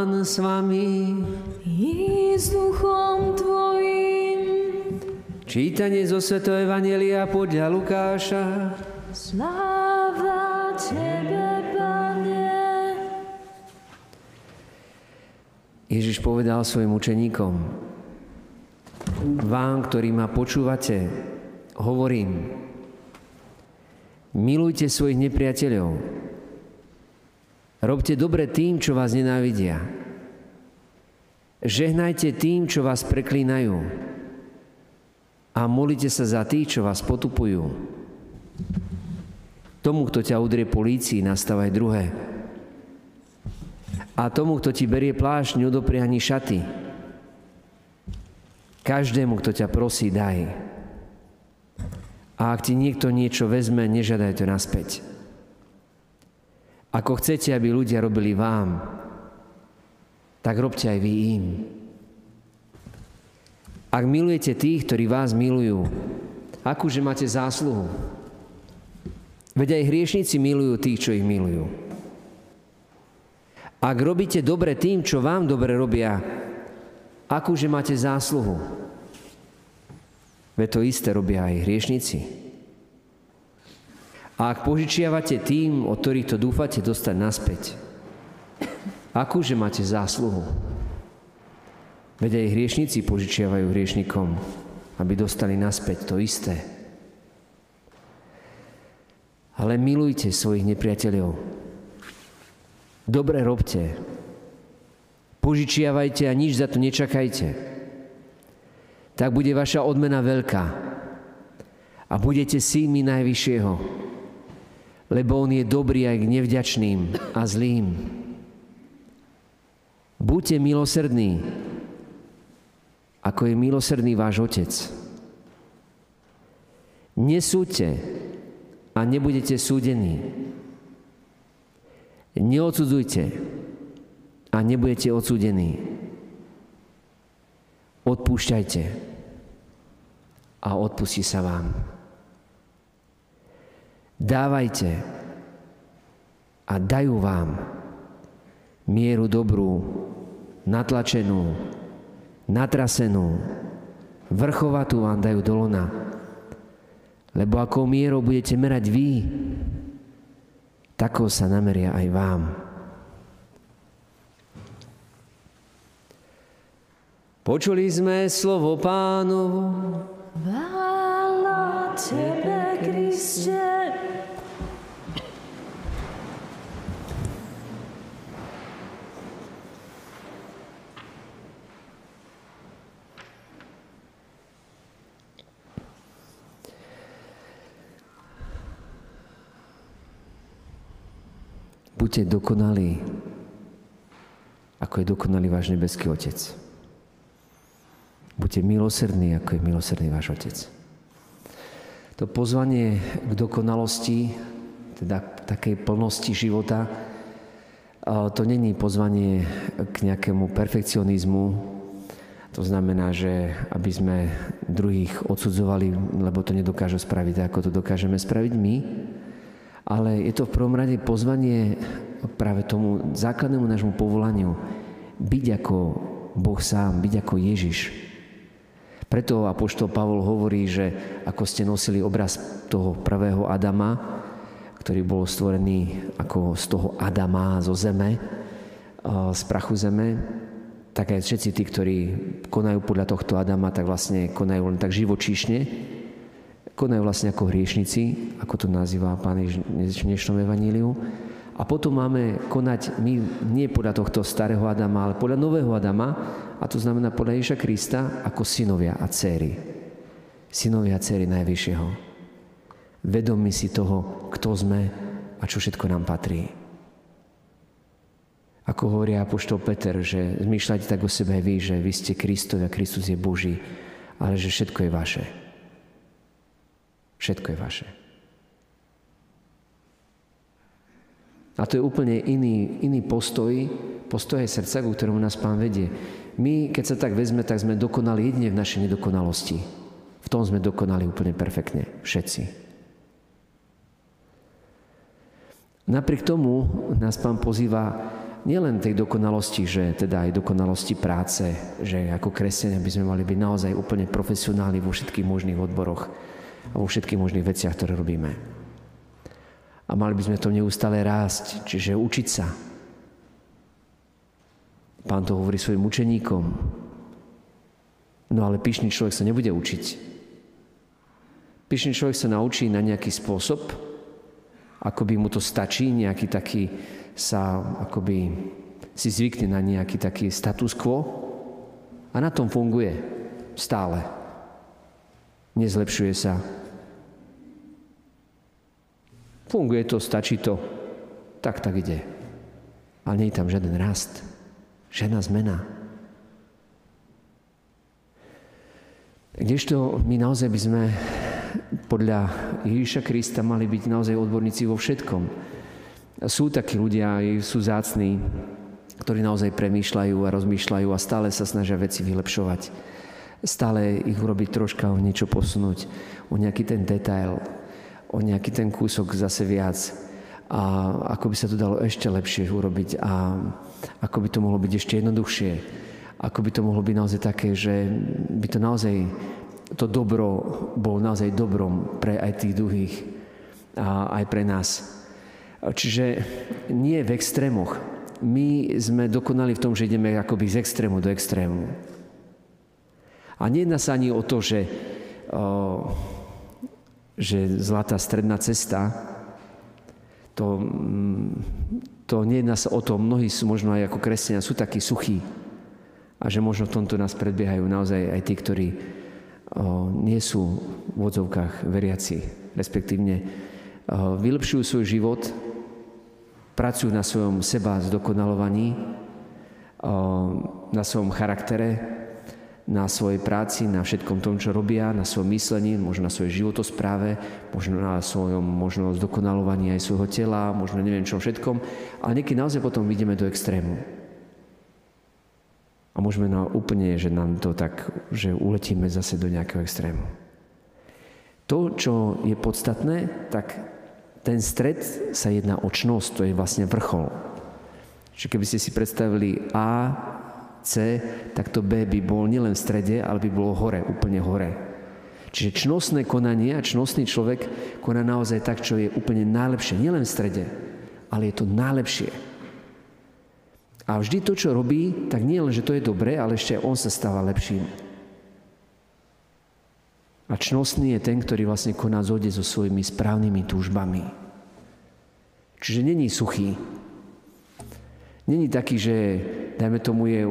Pán s vami. I s duchom Tvojim. Čítanie zo Sv. Evangelia podľa Lukáša. Sláva Tebe, Pane. Ježiš povedal svojim učeníkom, vám, ktorí ma počúvate, hovorím, milujte svojich nepriateľov, robte dobre tým, čo vás nenávidia, žehnajte tým, čo vás preklínajú a molite sa za tých, čo vás potupujú. Tomu, kto ťa udrie po lícii, nastavaj druhé. A tomu, kto ti berie plášť, neodopri ani šaty. Každému, kto ťa prosí, daj. A ak ti niekto niečo vezme, nežiadaj to naspäť. Ako chcete, aby ľudia robili vám, tak robte aj vy im. Ak milujete tých, ktorí vás milujú, akúže máte zásluhu? Veď aj hriešnici milujú tých, čo ich milujú. Ak robíte dobre tým, čo vám dobre robia, akúže máte zásluhu? Veď to isté robia aj hriešnici. A ak požičiavate tým, od ktorých to dúfate dostať naspäť, akúže máte zásluhu? Veď aj hriešnici požičiavajú hriešnikom, aby dostali naspäť to isté. Ale milujte svojich nepriateľov, Dobre robte. Požičiavajte a nič za to nečakajte. Tak bude vaša odmena veľká. A budete synmi Najvyššieho. Lebo On je dobrý aj k nevďačným a zlým. Buďte milosrdní, ako je milosrdný váš Otec. Nesúďte a nebudete súdení. Neodsudzujte a nebudete odsúdení. Odpúšťajte a odpustí sa vám. Dávajte a dajú vám mieru dobrú, natlačenú, natrasenú, vrchovatú vám dajú do lona. Lebo ako mierou budete merať vy, takou sa nameria aj vám. Počuli sme slovo pánovo. Vála Tebe, Kriste. Buďte dokonalí, ako je dokonalý váš nebeský Otec. Buďte milosrdní, ako je milosrdný váš Otec. To pozvanie k dokonalosti, teda k takej plnosti života, to není pozvanie k nejakému perfekcionizmu, to znamená, že aby sme druhých odsudzovali, lebo to nedokážu spraviť, ako to dokážeme spraviť my, ale je to v prvom rade pozvanie práve tomu základnému nášmu povolaniu byť ako Boh sám, byť ako Ježiš. Preto Apoštol Pavol hovorí, že ako ste nosili obraz toho prvého Adama, ktorý bol stvorený ako z toho Adama zo zeme, z prachu zeme, tak aj všetci tí, ktorí konajú podľa tohto Adama, tak vlastne konajú len tak živočíšne, konajú vlastne ako hriešnici, ako to nazýva Pán Ježiš v dnešnom evaníliu. A potom máme konať my nie podľa tohto starého Adama, ale podľa nového Adama, a to znamená podľa Ježiša Krista, ako synovia a céry. Synovia a céry Najvyššieho. Vedomi si toho, kto sme a čo všetko nám patrí. Ako hovorí Apoštol Peter, že zmýšľajte tak o sebe vy, že vy ste Kristovi a Kristus je Boží, ale že všetko je vaše. Všetko je vaše. A to je úplne iný, iný postoj, postoj srdca, ku ktorému nás Pán vedie. My, keď sa tak vezme, tak sme dokonali jedine v našej nedokonalosti. V tom sme dokonali úplne perfektne. Všetci. Napriek tomu nás Pán pozýva, nielen tej dokonalosti, že teda aj dokonalosti práce, že ako kresťania by sme mali byť naozaj úplne profesionálni vo všetkých možných odboroch a vo všetkých možných veciach, ktoré robíme. A mali by sme to neustále rásť, čiže učiť sa. Pán to hovorí svojim učeníkom. No ale pyšný človek sa nebude učiť. Pyšný človek sa naučí na nejaký spôsob, ako by mu to stačí, nejaký taký sa akoby si zvykne na nejaký taký status quo a na tom funguje stále. Nezlepšuje sa. Funguje to, stačí to. Tak, tak ide. Ale nie je tam žiaden rast. Žiadna zmena. Kdežto my naozaj by sme podľa Ježíša Krista mali byť naozaj odborníci vo všetkom. Sú takí ľudia, sú zácní, ktorí naozaj premýšľajú a rozmýšľajú a stále sa snažia veci vylepšovať. Stále ich urobiť troška, o niečo posunúť, o nejaký ten detail, o nejaký ten kúsok zase viac a ako by sa to dalo ešte lepšie urobiť a ako by to mohlo byť ešte jednoduchšie, ako by to mohlo byť naozaj také, že by to naozaj to dobro bolo naozaj dobrom pre aj tých druhých a aj pre nás. Čiže nie v extrémoch. My sme dokonali v tom, že ideme akoby z extrému do extrému. A nejedná sa ani o to, že, o, že zlatá stredná cesta, to, mm, to nejedná sa o to, mnohí sú možno aj ako kresťania, sú takí suchí. A že možno v tomto nás predbiehajú naozaj aj tí, ktorí nie sú v odzovkách veriaci, respektívne vylepšujú svoj život, pracujú na svojom seba zdokonalovaní, na svojom charaktere, na svojej práci, na všetkom tom, čo robia, na svojom myslení, možno na svojej životospráve, možno na svojom možno zdokonalovaní aj svojho tela, možno neviem čo všetkom, ale niekedy naozaj potom vidíme do extrému. A môžeme na úplne, že nám to tak, že uletíme zase do nejakého extrému. To, čo je podstatné, tak ten stred sa jedná o čnosť, to je vlastne vrchol. Čiže keby ste si predstavili A, C, tak to B by bol nielen v strede, ale by bolo hore, úplne hore. Čiže čnostné konanie a čnostný človek koná naozaj tak, čo je úplne najlepšie. Nielen v strede, ale je to najlepšie. A vždy to, čo robí, tak nie len, že to je dobré, ale ešte on sa stáva lepším. A čnostný je ten, ktorý vlastne koná zode so svojimi správnymi túžbami. Čiže není suchý. Není taký, že dajme tomu je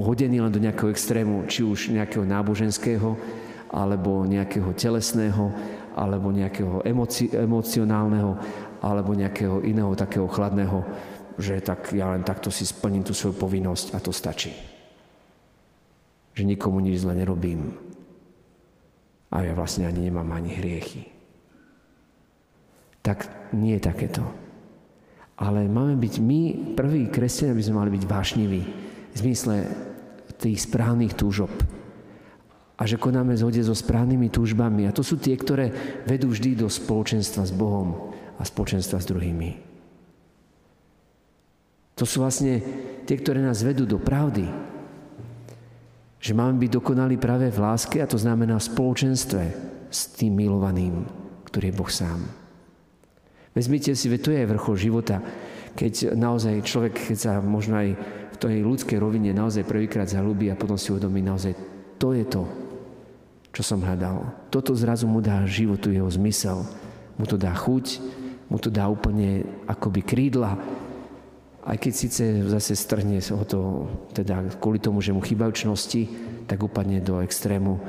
hodený len do nejakého extrému, či už nejakého náboženského, alebo nejakého telesného, alebo nejakého emoci- emocionálneho, alebo nejakého iného takého chladného že tak ja len takto si splním tú svoju povinnosť a to stačí. Že nikomu nič zle nerobím. A ja vlastne ani nemám ani hriechy. Tak nie je takéto. Ale máme byť my, prví kresťania, by sme mali byť vášniví v zmysle tých správnych túžob. A že konáme zhode so správnymi túžbami. A to sú tie, ktoré vedú vždy do spoločenstva s Bohom a spoločenstva s druhými. To sú vlastne tie, ktoré nás vedú do pravdy. Že máme byť dokonalí práve v láske a to znamená v spoločenstve s tým milovaným, ktorý je Boh sám. Vezmite si, že to je aj vrchol života, keď naozaj človek, keď sa možno aj v tej ľudskej rovine naozaj prvýkrát zalúbi a potom si uvedomí naozaj, to je to, čo som hľadal. Toto zrazu mu dá životu jeho zmysel. Mu to dá chuť, mu to dá úplne akoby krídla, aj keď síce zase strhne ho to, teda kvôli tomu, že mu chýbajú čnosti, tak upadne do extrému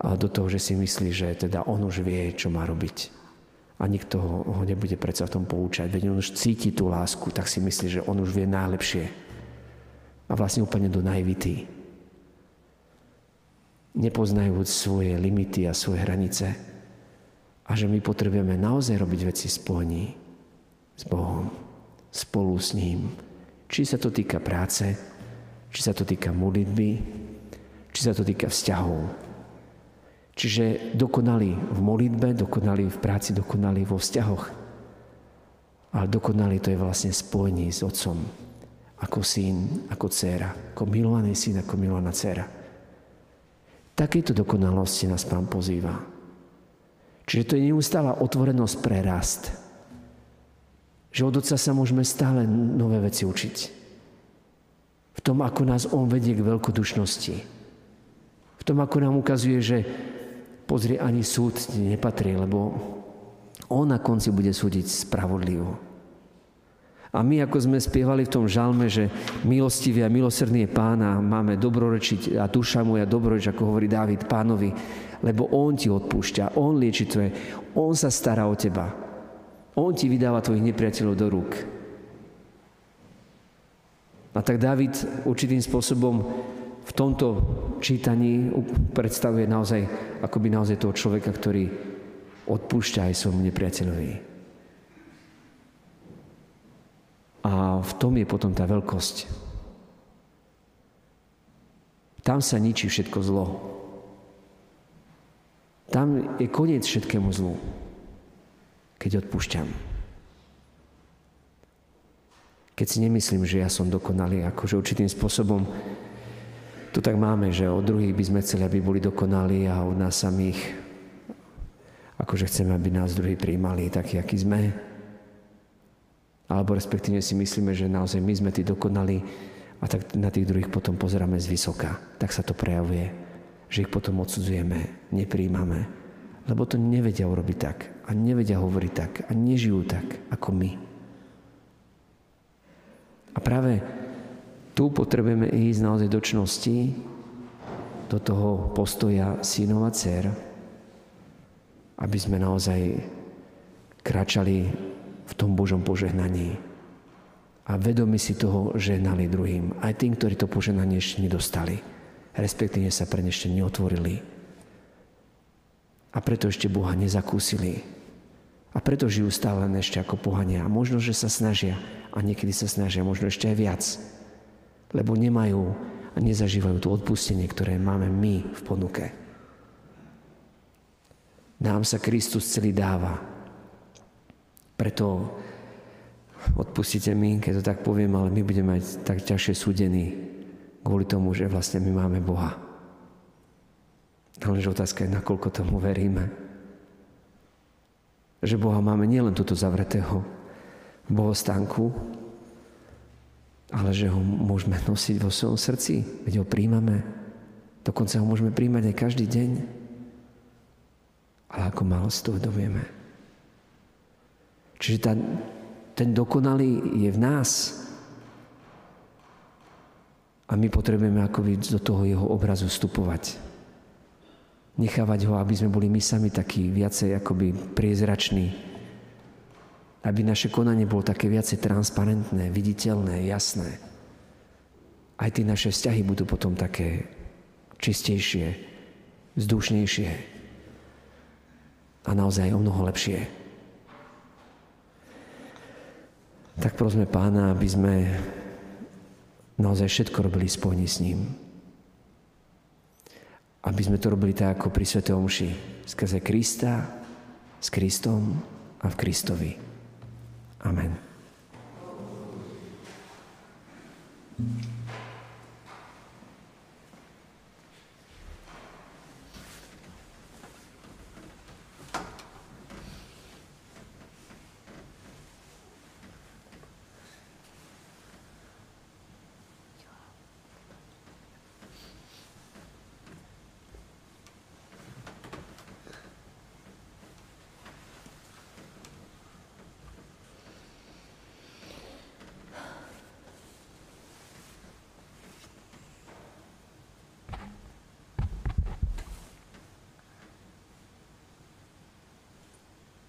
a do toho, že si myslí, že teda on už vie, čo má robiť. A nikto ho, ho nebude predsa v tom poučať. Veď on už cíti tú lásku, tak si myslí, že on už vie najlepšie. A vlastne úplne do naivity. Nepoznajúc svoje limity a svoje hranice. A že my potrebujeme naozaj robiť veci spojení s Bohom spolu s ním. Či sa to týka práce, či sa to týka modlitby, či sa to týka vzťahov. Čiže dokonali v modlitbe, dokonali v práci, dokonali vo vzťahoch. Ale dokonali to je vlastne spojení s Otcom. ako syn, ako dcéra, ako milovaný syn, ako milovaná dcéra. Takéto dokonalosti nás Pán pozýva. Čiže to je neustála otvorenosť pre rast. Že od Otca sa môžeme stále nové veci učiť. V tom, ako nás On vedie k veľkodušnosti. V tom, ako nám ukazuje, že pozri, ani súd nepatrí, lebo On na konci bude súdiť spravodlivo. A my, ako sme spievali v tom žalme, že milostivý a milosrdný je pán a máme dobrorečiť a duša moja dobroreč, ako hovorí Dávid pánovi, lebo on ti odpúšťa, on lieči tvoje, on sa stará o teba. On ti vydáva tvojich nepriateľov do rúk. A tak David určitým spôsobom v tomto čítaní predstavuje naozaj, akoby naozaj toho človeka, ktorý odpúšťa aj svojmu nepriateľovi. A v tom je potom tá veľkosť. Tam sa ničí všetko zlo. Tam je koniec všetkému zlu, keď odpúšťam. Keď si nemyslím, že ja som dokonalý, akože určitým spôsobom to tak máme, že od druhých by sme chceli, aby boli dokonalí a od nás samých akože chceme, aby nás druhí príjmali takí, akí sme alebo respektíve si myslíme, že naozaj my sme tí dokonali a tak na tých druhých potom pozeráme z vysoka. Tak sa to prejavuje, že ich potom odsudzujeme, nepríjmame, lebo to nevedia urobiť tak a nevedia hovoriť tak a nežijú tak ako my. A práve tu potrebujeme ísť naozaj do čnosti, do toho postoja synov a dcer, aby sme naozaj kráčali v tom Božom požehnaní. A vedomi si toho žehnali druhým. Aj tým, ktorí to požehnanie ešte nedostali. Respektíve sa pre ešte neotvorili. A preto ešte Boha nezakúsili. A preto žijú stále ešte ako pohania. A možno, že sa snažia. A niekedy sa snažia možno ešte aj viac. Lebo nemajú a nezažívajú to odpustenie, ktoré máme my v ponuke. Nám sa Kristus celý dáva preto odpustite mi, keď to tak poviem, ale my budeme mať tak ťažšie súdení kvôli tomu, že vlastne my máme Boha. Lenže otázka je, nakoľko tomu veríme. Že Boha máme nielen túto zavretého bohostánku, ale že ho môžeme nosiť vo svojom srdci, veď ho príjmame. Dokonca ho môžeme príjmať aj každý deň. Ale ako málo si to uvedomujeme. Čiže tá, ten dokonalý je v nás. A my potrebujeme akoby do toho jeho obrazu vstupovať. Nechávať ho, aby sme boli my sami takí viacej akoby priezrační. Aby naše konanie bolo také viacej transparentné, viditeľné, jasné. Aj tie naše vzťahy budú potom také čistejšie, vzdušnejšie a naozaj o mnoho lepšie. tak prosme pána, aby sme naozaj všetko robili spojení s ním. Aby sme to robili tak, ako pri Svetej Omši. Skrze Krista, s Kristom a v Kristovi. Amen. thank you